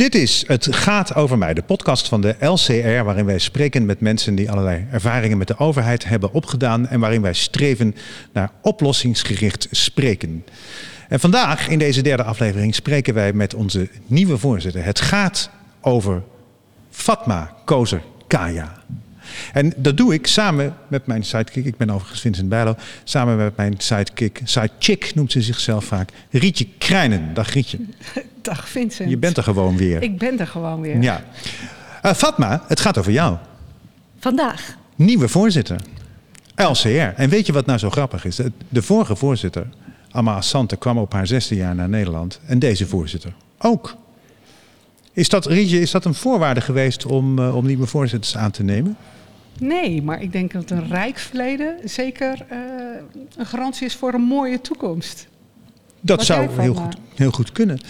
Dit is Het gaat over mij, de podcast van de LCR, waarin wij spreken met mensen die allerlei ervaringen met de overheid hebben opgedaan en waarin wij streven naar oplossingsgericht spreken. En vandaag, in deze derde aflevering, spreken wij met onze nieuwe voorzitter. Het gaat over Fatma Kozer Kaya. En dat doe ik samen met mijn sidekick. Ik ben overigens Vincent Bijlo. Samen met mijn sidekick, sidechick noemt ze zichzelf vaak. Rietje Krijnen. Dag Rietje. Dag Vincent. Je bent er gewoon weer. Ik ben er gewoon weer. Ja. Uh, Fatma, het gaat over jou. Vandaag. Nieuwe voorzitter. LCR. En weet je wat nou zo grappig is? De vorige voorzitter, Amma Assante, kwam op haar zesde jaar naar Nederland. En deze voorzitter ook. Is dat, Rietje, is dat een voorwaarde geweest om, uh, om nieuwe voorzitters aan te nemen? Nee, maar ik denk dat een rijk verleden zeker uh, een garantie is voor een mooie toekomst. Dat Wat zou heel goed, heel goed kunnen.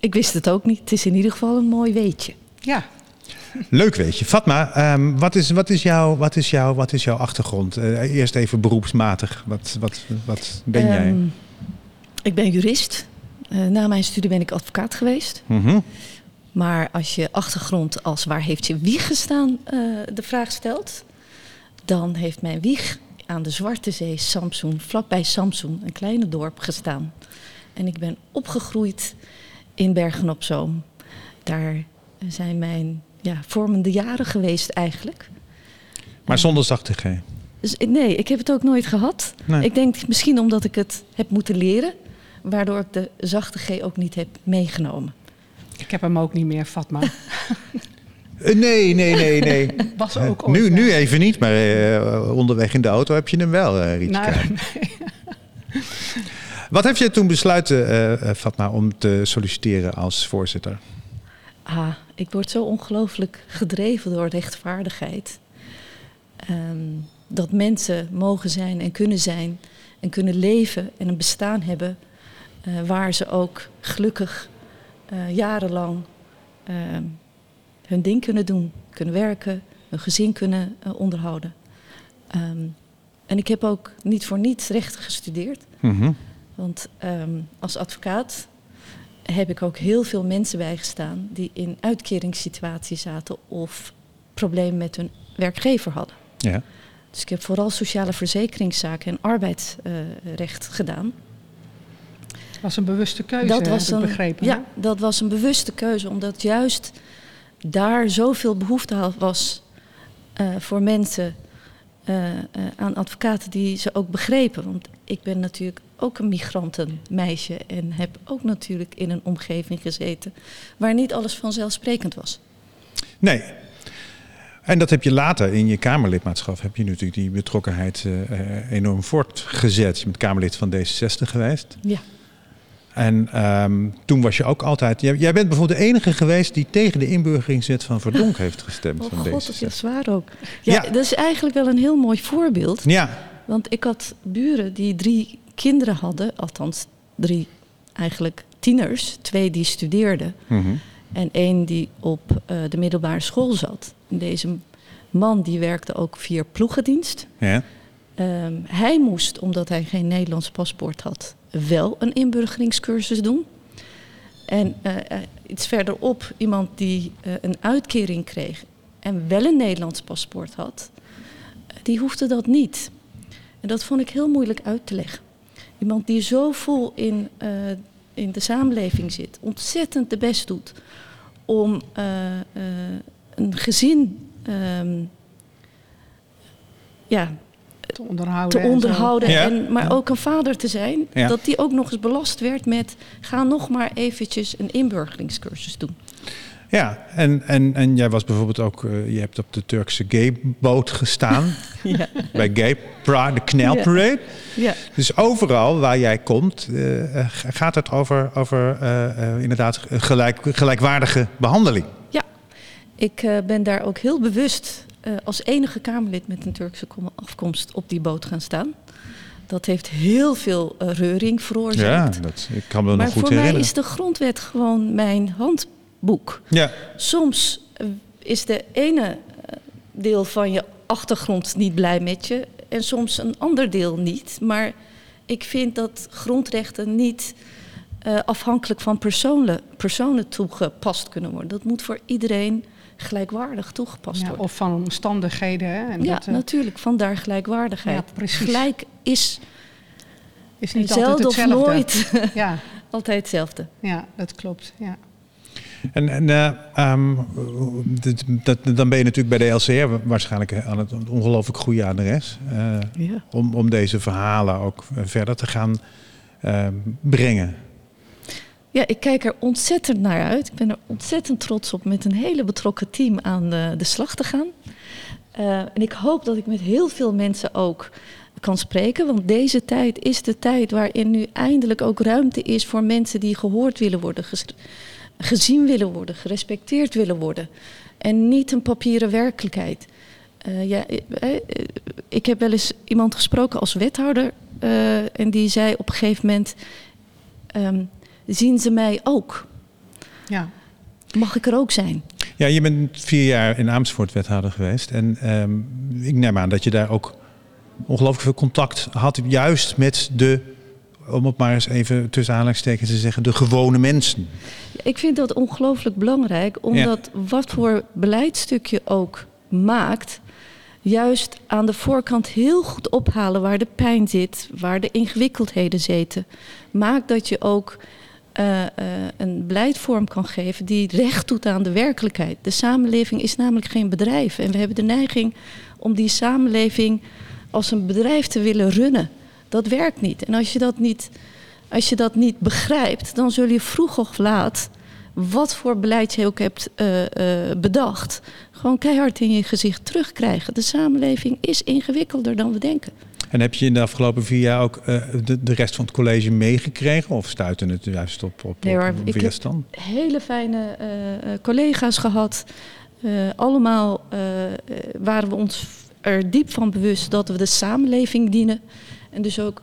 Ik wist het ook niet. Het is in ieder geval een mooi weetje. Ja. Leuk weetje. Fatma, um, wat, is, wat, is jouw, wat, is jouw, wat is jouw achtergrond? Uh, eerst even beroepsmatig. Wat, wat, wat ben um, jij? Ik ben jurist. Uh, na mijn studie ben ik advocaat geweest. Mm -hmm. Maar als je achtergrond als waar heeft je wieg gestaan uh, de vraag stelt, dan heeft mijn wieg aan de Zwarte Zee, Samsung, vlakbij Samsung, een kleine dorp gestaan. En ik ben opgegroeid in Bergen op Zoom. Daar zijn mijn ja, vormende jaren geweest eigenlijk. Maar zonder zachte G? Nee, ik heb het ook nooit gehad. Nee. Ik denk misschien omdat ik het heb moeten leren, waardoor ik de zachte G ook niet heb meegenomen. Ik heb hem ook niet meer, Fatma. Nee, nee, nee, nee. Was ook ooit, nu, nu even niet, maar uh, onderweg in de auto heb je hem wel, uh, Rietje. Nou, nee. Wat heb je toen besluiten, uh, Fatma, om te solliciteren als voorzitter? Ah, ik word zo ongelooflijk gedreven door rechtvaardigheid. Um, dat mensen mogen zijn en kunnen zijn en kunnen leven en een bestaan hebben waar ze ook gelukkig uh, jarenlang uh, hun ding kunnen doen, kunnen werken, hun gezin kunnen uh, onderhouden. Um, en ik heb ook niet voor niets recht gestudeerd. Mm -hmm. Want um, als advocaat heb ik ook heel veel mensen bijgestaan die in uitkeringssituaties zaten of problemen met hun werkgever hadden. Ja. Dus ik heb vooral sociale verzekeringszaken en arbeidsrecht gedaan. Dat was een bewuste keuze, dat was een, begrepen. Ja, dat was een bewuste keuze, omdat juist daar zoveel behoefte was uh, voor mensen uh, uh, aan advocaten die ze ook begrepen. Want ik ben natuurlijk ook een migrantenmeisje en heb ook natuurlijk in een omgeving gezeten waar niet alles vanzelfsprekend was. Nee. En dat heb je later in je Kamerlidmaatschap, heb je natuurlijk die betrokkenheid enorm voortgezet. Je bent Kamerlid van D66 geweest. Ja. En um, toen was je ook altijd. Jij, jij, bent bijvoorbeeld de enige geweest die tegen de inburgeringszet van Verdonk heeft gestemd. Oh van god, dat is zwaar ook. Ja, ja, dat is eigenlijk wel een heel mooi voorbeeld. Ja. Want ik had buren die drie kinderen hadden, althans drie eigenlijk tieners, twee die studeerden mm -hmm. en één die op uh, de middelbare school zat. En deze man die werkte ook via ploegendienst. Ja. Um, hij moest, omdat hij geen Nederlands paspoort had, wel een inburgeringscursus doen. En uh, uh, iets verderop iemand die uh, een uitkering kreeg en wel een Nederlands paspoort had, die hoefde dat niet. En dat vond ik heel moeilijk uit te leggen. Iemand die zo vol in, in de samenleving zit, ontzettend de best doet om een gezin um, ja, te onderhouden. Te onderhouden Ja. en, maar ook een vader te zijn. Ja. Dat die ook nog eens belast werd met... ga nog maar eventjes een inburgeringscursus doen. Ja, en, en, en jij was bijvoorbeeld ook... Uh, je hebt op de Turkse gay-boot gestaan. Ja. Bij Gay Pride, de knelparade. Ja. Dus overal waar jij komt... Uh, gaat het over, over uh, inderdaad gelijk, gelijkwaardige behandeling. Ja, ik ben daar ook heel bewust uh, als enige Kamerlid met een Turkse afkomst op die boot gaan staan. Dat heeft heel veel uh, reuring veroorzaakt. Ja, dat, ik kan me maar nog goed voor herinneren. mij is de grondwet gewoon mijn handboek. Ja. Soms uh, is de ene deel van je achtergrond niet blij met je en soms een ander deel niet. Maar ik vind dat grondrechten niet uh, afhankelijk van personen, personen toegepast kunnen worden. Dat moet voor iedereen gelijkwaardig toegepast ja, worden. Of van omstandigheden. Hè? En ja, dat, uh, natuurlijk, vandaar gelijkwaardigheid. Ja, precies. Gelijk is, is niet altijd hetzelfde. of nooit ja. altijd hetzelfde. Ja, dat klopt. Ja. En, en uh, um, dat, dat, dan ben je natuurlijk bij de LCR waarschijnlijk aan het ongelooflijk goede adres. Uh, ja. om, om deze verhalen ook verder te gaan uh, brengen. Ja, ik kijk er ontzettend naar uit. Ik ben er ontzettend trots op met een hele betrokken team aan de, de slag te gaan. Uh, en ik hoop dat ik met heel veel mensen ook kan spreken. Want deze tijd is de tijd waarin nu eindelijk ook ruimte is voor mensen die gehoord willen worden, gezien willen worden, gerespecteerd willen worden. En niet een papieren werkelijkheid. Uh, ja, ik heb wel eens iemand gesproken als wethouder. En die zei op een gegeven moment. Um, zien ze mij ook? Ja. Mag ik er ook zijn? Ja, je bent vier jaar in Amersfoort wethouder geweest. En um, ik neem aan dat je daar ook ongelooflijk veel contact had. Juist met de, om het maar eens even tussen aanhalingstekens te zeggen, de gewone mensen. Ik vind dat ongelooflijk belangrijk. Omdat ja. wat voor beleidstuk je ook maakt juist aan de voorkant heel goed ophalen waar de pijn zit, waar de ingewikkeldheden zitten. Maakt dat je ook uh, uh, een beleidvorm kan geven die recht doet aan de werkelijkheid. De samenleving is namelijk geen bedrijf. En we hebben de neiging om die samenleving als een bedrijf te willen runnen. Dat werkt niet. En als je dat niet, als je dat niet begrijpt, dan zul je vroeg of laat, wat voor beleid je ook hebt uh, bedacht, gewoon keihard in je gezicht terugkrijgen. De samenleving is ingewikkelder dan we denken. En heb je in de afgelopen vier jaar ook uh, de, de, rest van het college meegekregen? Of stuitte het juist op, op, nee, hoor, op weerstand? Ik heb hele fijne uh, collega's gehad. Uh, allemaal waren we ons er diep van bewust dat we de samenleving dienen. En dus ook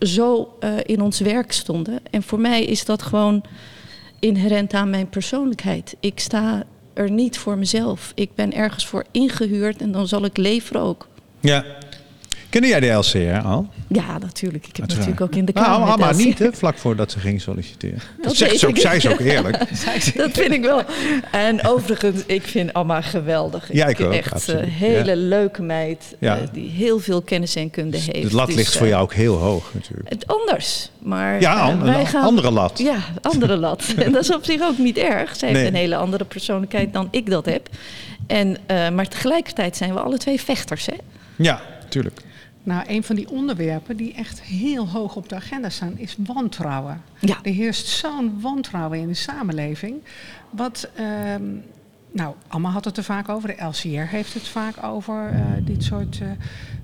zo in ons werk stonden. En voor mij is dat gewoon inherent aan mijn persoonlijkheid. Ik sta er niet voor mezelf. Ik ben ergens voor ingehuurd en dan zal ik leveren ook. Ja. Kende jij de LCR al? Ja, natuurlijk. Ik heb Uiteraard. natuurlijk ook in de Kamer Nou, maar niet, hè, vlak voordat ze ging solliciteren. Dat, Dat zegt ze ook, ik. zij is ook eerlijk. Dat vind ik wel. En overigens, ik vind Alma geweldig. Ja, ik ook, Echt een hele Ja. leuke meid. Ja. eh, die heel veel kennis en kunde heeft. De lat Dus, ligt voor eh, jou ook heel hoog natuurlijk. Het anders. Maar Ja, eh, wij gaan... andere lat. Ja, andere lat. en dat is op zich ook niet erg. Zij Nee. heeft een hele andere persoonlijkheid dan ik dat heb. En, eh, maar tegelijkertijd zijn we alle twee vechters. Hè? Ja, tuurlijk. Nou, een van die onderwerpen die echt heel hoog op de agenda staan, is wantrouwen. Ja. Er heerst zo'n wantrouwen in de samenleving. Wat, ehm, nou, Amma had het er vaak over, de LCR heeft het vaak over. eh, dit soort eh,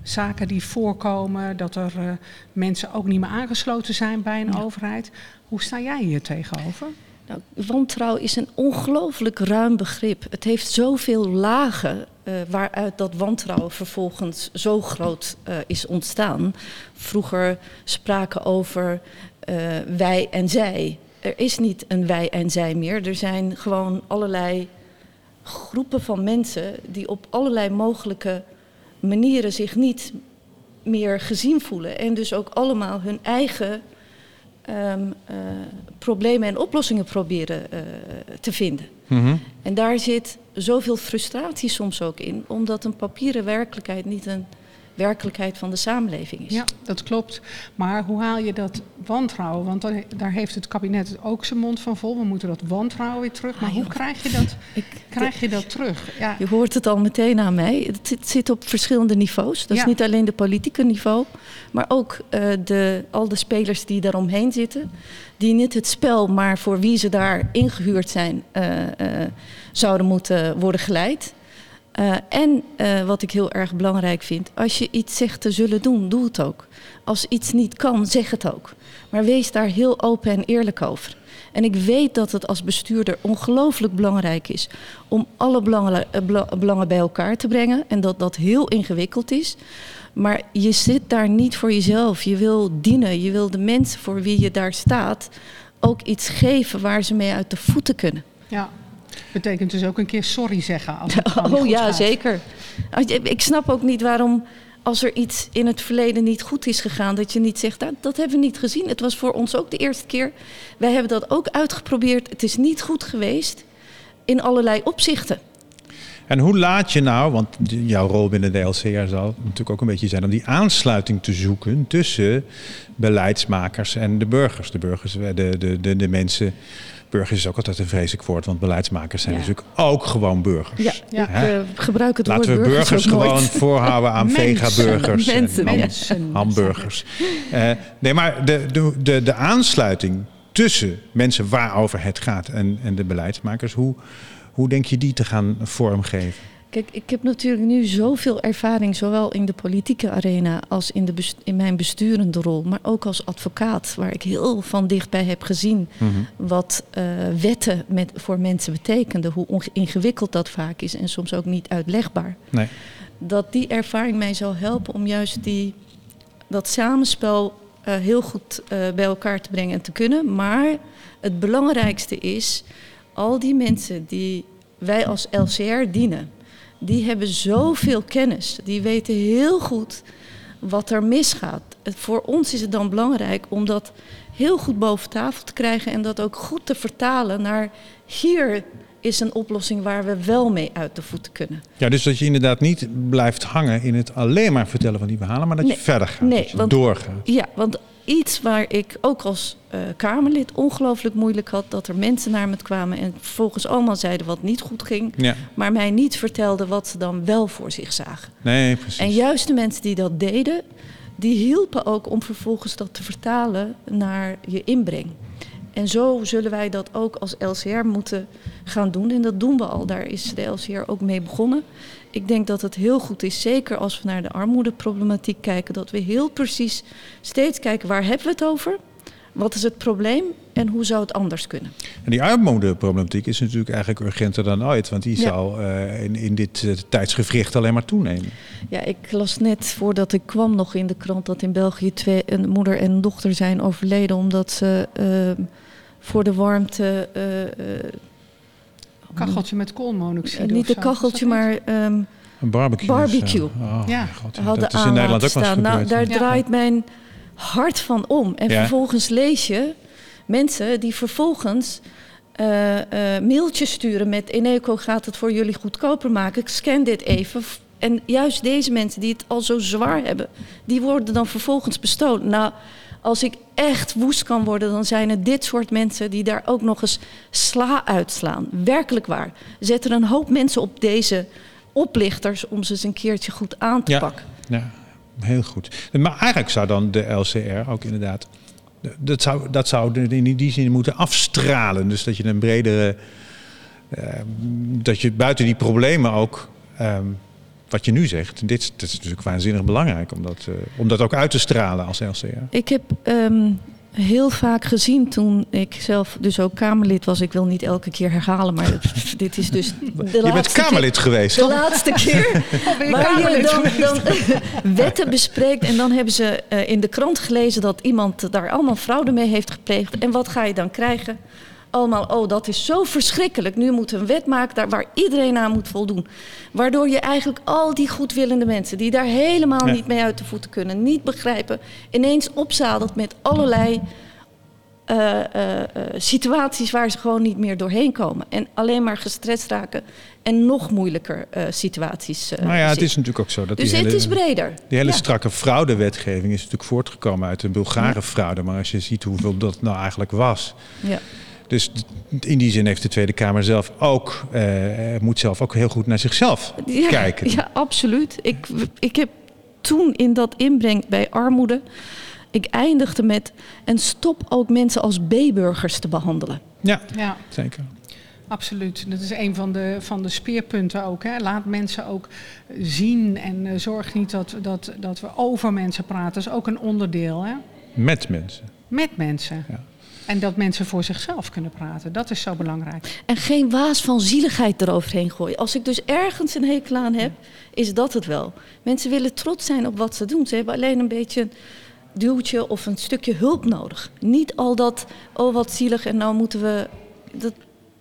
zaken die voorkomen, dat er eh, mensen ook niet meer aangesloten zijn bij een Ja. overheid. Hoe sta jij hier tegenover? Nou, wantrouwen is een ongelooflijk ruim begrip. Het heeft zoveel lagen eh, waaruit dat wantrouwen vervolgens zo groot eh, is ontstaan. Vroeger spraken over eh, wij en zij. Er is niet een wij en zij meer. Er zijn gewoon allerlei groepen van mensen die op allerlei mogelijke manieren zich niet meer gezien voelen. En dus ook allemaal hun eigen ehm, eh, problemen en oplossingen proberen eh, te vinden. Mhm. En daar zit zoveel frustratie soms ook in, omdat een papieren werkelijkheid niet een werkelijkheid van de samenleving is. Ja, dat klopt. Maar hoe haal je dat wantrouwen? Want daar, daar heeft het kabinet ook zijn mond van vol. We moeten dat wantrouwen weer terug. Maar Ah, hoe krijg je dat, Ik, krijg je dat terug? Ja, Je hoort het al meteen aan mij. Het zit, zit op verschillende niveaus. Dat Ja. is niet alleen de politieke niveau, maar ook eh, de, al de spelers die daaromheen zitten. Die niet het spel, maar voor wie ze daar ingehuurd zijn, eh, eh, zouden moeten worden geleid. Eh, en eh, wat ik heel erg belangrijk vind, als je iets zegt te zullen doen, doe het ook. Als iets niet kan, zeg het ook. Maar wees daar heel open en eerlijk over. En ik weet dat het als bestuurder ongelooflijk belangrijk is om alle belangen, eh, bela- belangen bij elkaar te brengen. En dat dat heel ingewikkeld is. Maar je zit daar niet voor jezelf. Je wil dienen. Je wil de mensen voor wie je daar staat ook iets geven waar ze mee uit de voeten kunnen. ja. Betekent dus ook een keer sorry zeggen als het Oh ja, gaat. zeker. Ik snap ook niet waarom als er iets in het verleden niet goed is gegaan, dat je niet zegt, dat, nou, dat hebben we niet gezien. Het was voor ons ook de eerste keer. Wij hebben dat ook uitgeprobeerd. Het is niet goed geweest in allerlei opzichten. En hoe laat je nou, want jouw rol binnen de LCR zal natuurlijk ook een beetje zijn om die aansluiting te zoeken tussen beleidsmakers en de burgers. De burgers, de, de, de, de mensen Burgers is ook altijd een vreselijk woord, want beleidsmakers zijn natuurlijk ook gewoon burgers. Ja, ja. ik uh, gebruik het Laten woord we burgers, gewoon voorhouden aan vega-burgers mensen, en mensen. hamburgers. Uh, nee, maar de, de, de, de aansluiting tussen mensen waarover het gaat en, en de beleidsmakers, hoe, hoe denk je die te gaan vormgeven? Kijk, ik heb natuurlijk nu zoveel ervaring, zowel in de politieke arena als in, de in mijn besturende rol, maar ook als advocaat, waar ik heel van dichtbij heb gezien mhm. wat uh, wetten met, voor mensen betekenden, hoe ingewikkeld dat vaak is en soms ook niet uitlegbaar. Nee. Dat die ervaring mij zal helpen om juist die, dat samenspel uh, heel goed uh, bij elkaar te brengen en te kunnen. Maar het belangrijkste is, al die mensen die wij als LCR dienen die hebben zoveel kennis. Die weten heel goed wat er misgaat. Voor ons is het dan belangrijk om dat heel goed boven tafel te krijgen en dat ook goed te vertalen naar hier is een oplossing waar we wel mee uit de voeten kunnen. Ja, dus dat je inderdaad niet blijft hangen in het alleen maar vertellen van die verhalen, maar dat je verder gaat, nee, want, doorgaat. Ja, want iets waar ik ook als uh, Kamerlid ongelooflijk moeilijk had. Dat er mensen naar me kwamen en vervolgens allemaal zeiden wat niet goed ging. Maar mij niet vertelden wat ze dan wel voor zich zagen. Nee, precies. En juist de mensen die dat deden, die hielpen ook om vervolgens dat te vertalen naar je inbreng. En zo zullen wij dat ook als LCR moeten gaan doen. En dat doen we al. Daar is de LCR ook mee begonnen. Ik denk dat het heel goed is, zeker als we naar de armoedeproblematiek kijken, dat we heel precies steeds kijken waar hebben we het over? Wat is het probleem en hoe zou het anders kunnen? En die armoedeproblematiek is natuurlijk eigenlijk urgenter dan ooit, want die zal uh, in, in dit uh, tijdsgevricht alleen maar toenemen. Ja, ik las net voordat ik kwam nog in de krant dat in België twee, een moeder en een dochter zijn overleden omdat ze uh, voor de warmte Kacheltje met koolmonoxide. Uh, niet een kacheltje, maar. Um, een barbecue. Barbecue. Oh, ja. God, dat is in Nederland ook wel Nou, daar draait mijn hart van om. En vervolgens lees je mensen die vervolgens uh, uh, mailtjes sturen met Eneco gaat het voor jullie goedkoper maken. Ik scan dit even. En juist deze mensen die het al zo zwaar hebben, die worden dan vervolgens bestolen. Nou, als ik echt woest kan worden, dan zijn het dit soort mensen die daar ook nog eens sla uitslaan. Werkelijk waar. Zet er een hoop mensen op deze oplichters om ze eens een keertje goed aan te pakken. Ja, heel goed. Maar eigenlijk zou dan de LCR ook inderdaad. Dat zou, dat zou in die zin moeten afstralen. Dus dat je een bredere. Uh, dat je buiten die problemen ook. Um, wat je nu zegt, dit, dit, is natuurlijk waanzinnig belangrijk om dat, uh, om dat ook uit te stralen als LCR. Ik heb um, heel vaak gezien toen ik zelf dus ook Kamerlid was. Ik wil niet elke keer herhalen, maar dit is dus de je bent Kamerlid geweest, De laatste keer waar je dan, dan wetten bespreekt. En dan hebben ze uh, in de krant gelezen dat iemand daar allemaal fraude mee heeft gepleegd. En wat ga je dan krijgen? Allemaal, oh dat is zo verschrikkelijk. Nu moet een wet maken daar, waar iedereen aan moet voldoen. Waardoor je eigenlijk al die goedwillende mensen die daar helemaal niet mee uit de voeten kunnen, niet begrijpen, ineens opzadelt met allerlei uh, uh, uh, situaties waar ze gewoon niet meer doorheen komen. En alleen maar gestrest raken en nog moeilijker situaties. nou ja, het is natuurlijk ook zo. Dat dus die het is breder. Die hele strakke fraudewetgeving is natuurlijk voortgekomen uit een Bulgare fraude. Maar als je ziet hoeveel dat nou eigenlijk was. Ja. Dus in die zin heeft de Tweede Kamer zelf ook, uh, moet zelf ook heel goed naar zichzelf kijken. Ja, absoluut. Ik, ik heb toen in dat inbreng bij armoede, ik eindigde met en stop ook mensen als B-burgers te behandelen. Ja, ja. zeker. Absoluut. Dat is een van de, van de speerpunten ook. Hè. Laat mensen ook zien en uh, zorg niet dat, dat, dat we over mensen praten. Dat is ook een onderdeel. Hè. Met mensen. Met mensen. Ja. En dat mensen voor zichzelf kunnen praten. Dat is zo belangrijk. En geen waas van zieligheid eroverheen gooien. Als ik dus ergens een hekel aan heb, is dat het wel. Mensen willen trots zijn op wat ze doen. Ze hebben alleen een beetje een duwtje of een stukje hulp nodig. Niet al dat, oh wat zielig en nou moeten we... Dat,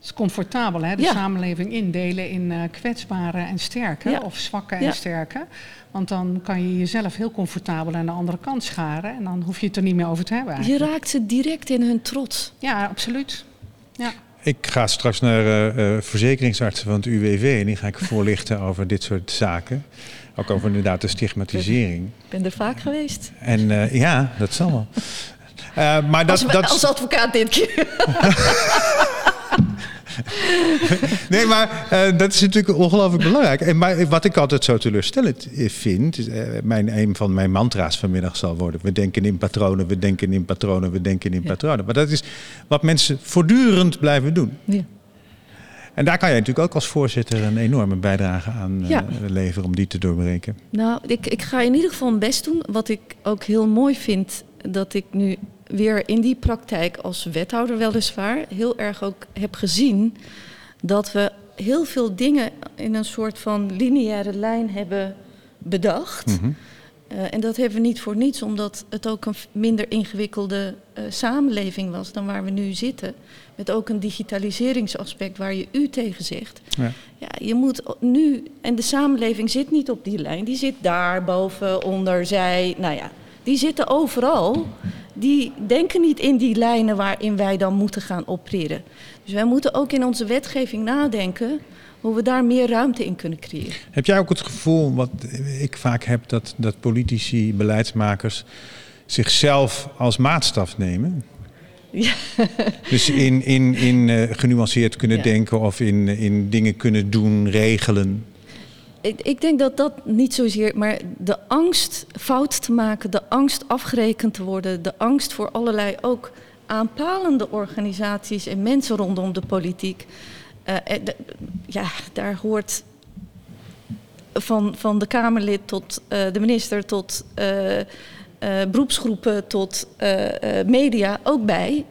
is comfortabel, hè? De Ja. samenleving indelen in eh, kwetsbare en sterke, Ja. of zwakke Ja. en sterke. Want dan kan je jezelf heel comfortabel aan de andere kant scharen. En dan hoef je het er niet meer over te hebben. Je raakt ze direct in hun trots. Ja, absoluut. Ja. Ik ga straks naar eh, eh, verzekeringsartsen van het UWV en die ga ik voorlichten over dit soort zaken. Ook over inderdaad de stigmatisering. Ik ben er vaak geweest. En eh, ja, dat zal wel. Eh, maar dat, als, dat, als advocaat dit keer. Nee, maar eh, dat is natuurlijk ongelooflijk belangrijk. En maar wat ik altijd zo teleurstellend eh, vind, eh, mijn, een van mijn mantra's vanmiddag zal worden: we denken in patronen, we denken in patronen, we denken in Ja. patronen. Maar dat is wat mensen voortdurend blijven doen. Ja. En daar kan jij natuurlijk ook als voorzitter een enorme bijdrage aan Ja. leveren om die te doorbreken. Nou, ik, ik ga in ieder geval mijn best doen. Wat ik ook heel mooi vind, dat ik nu weer in die praktijk als wethouder weliswaar heel erg ook heb gezien dat we heel veel dingen in een soort van lineaire lijn hebben bedacht. Mhm. Eh, en dat hebben we niet voor niets, omdat het ook een minder ingewikkelde eh, samenleving was dan waar we nu zitten. Met ook een digitaliseringsaspect waar je u tegen zegt. Ja. Ja, je moet nu, en de samenleving zit niet op die lijn, die zit daar boven, onder, zij, nou ja, die zitten overal. Die denken niet in die lijnen waarin wij dan moeten gaan opereren. Dus wij moeten ook in onze wetgeving nadenken hoe we daar meer ruimte in kunnen creëren. Heb jij ook het gevoel, wat ik vaak heb, dat, dat politici, beleidsmakers zichzelf als maatstaf nemen? Ja. Dus in, in, in eh, genuanceerd kunnen Ja. denken of in, in dingen kunnen doen, regelen. Ik, ik denk dat dat niet zozeer, maar de angst fout te maken, de angst afgerekend te worden, de angst voor allerlei ook aanpalende organisaties en mensen rondom de politiek. eh, eh, ja, daar hoort van, van de Kamerlid tot eh, de minister, tot beroepsgroepen, tot media ook bij.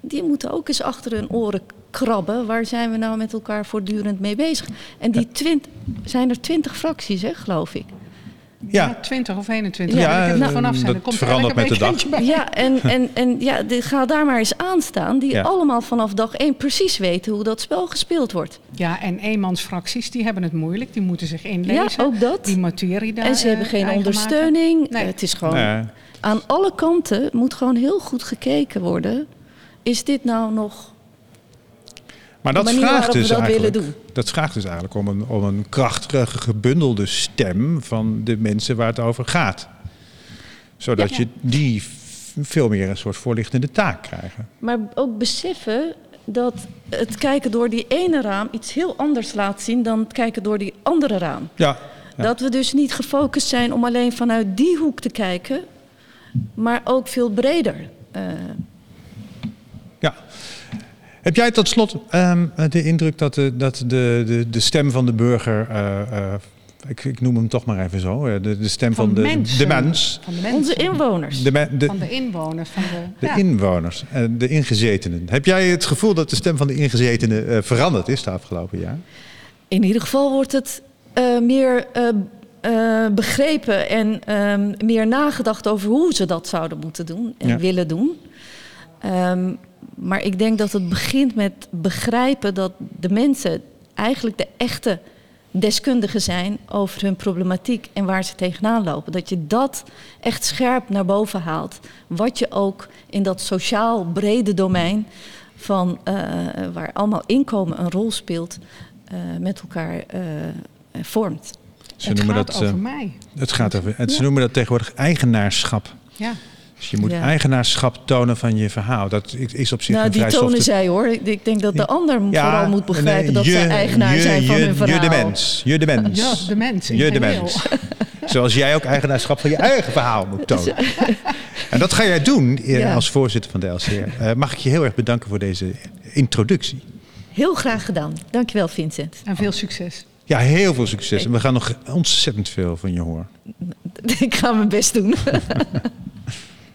Die moeten ook eens achter hun oren krabben. Waar zijn we nou met elkaar voortdurend mee bezig? En die twint, zijn er twintig fracties, hè, geloof ik. Ja. Ja, 20 of 21. Ja, Ja, ik heb er nou, vanaf zijn. dat Er komt verandert met de dag. bij. Ja, en, en, en ja, de- ga daar maar eens aan staan. Die Ja. allemaal vanaf dag één precies weten hoe dat spel gespeeld wordt. Ja, en eenmansfracties die hebben het moeilijk. Die moeten zich inlezen. Ja, ook dat. Die materie daar En ze hebben eh, geen ondersteuning. Nee. Het is gewoon Nee. aan alle kanten moet gewoon heel goed gekeken worden. Is dit nou nog maar dat vraagt, dus dat eigenlijk, dat vraagt dus eigenlijk om een, om een krachtige, gebundelde stem van de mensen waar het over gaat. Zodat Ja. je die veel meer een soort voorlichtende taak krijgen. Maar ook beseffen dat het kijken door die ene raam iets heel anders laat zien dan het kijken door die andere raam. Ja, Ja. Dat we dus niet gefocust zijn om alleen vanuit die hoek te kijken, maar ook veel breder. Eh, Ja. Heb jij tot slot ehm, de indruk dat de, dat de, de, de stem van de burger, eh, eh, ik, ik noem hem toch maar even zo, eh, de, de stem van, Van de, mensen. de mens, Van de mensen. onze inwoners. de, me- de, Van de inwoners. Van de, de ja. inwoners, de ingezetenen. Heb jij het gevoel dat de stem van de ingezetenen eh, veranderd is de afgelopen jaar? In ieder geval wordt het eh, meer eh, eh, begrepen en ehm, meer nagedacht over hoe ze dat zouden moeten doen en Ja. willen doen. Ehm, maar ik denk dat het begint met begrijpen dat de mensen eigenlijk de echte deskundigen zijn over hun problematiek en waar ze tegenaan lopen. Dat je dat echt scherp naar boven haalt. Wat je ook in dat sociaal brede domein van eh, waar allemaal inkomen een rol speelt, eh, met elkaar eh, vormt. Ze het noemen gaat dat, over mij. het gaat over, het, ze Ja. noemen dat tegenwoordig eigenaarschap. Ja. Dus je moet Ja. eigenaarschap tonen van je verhaal. Dat is op zich Nou, een die tonen softe- zij hoor. Ik- denk dat de ander Ja, vooral moet begrijpen nee, dat je- zij eigenaar je- zijn van je- hun verhaal. Je de mens. Je de mens. Ja, de mens Je de mens. Zoals jij ook eigenaarschap van je eigen verhaal moet tonen. En dat ga jij doen eh, Ja. als voorzitter van de LCR. Eh, mag ik je heel erg bedanken voor deze introductie. Heel graag gedaan. Dankjewel Vincent. En veel succes. Ja, heel veel succes. En we gaan nog ontzettend veel van je horen. Ik ga mijn best doen.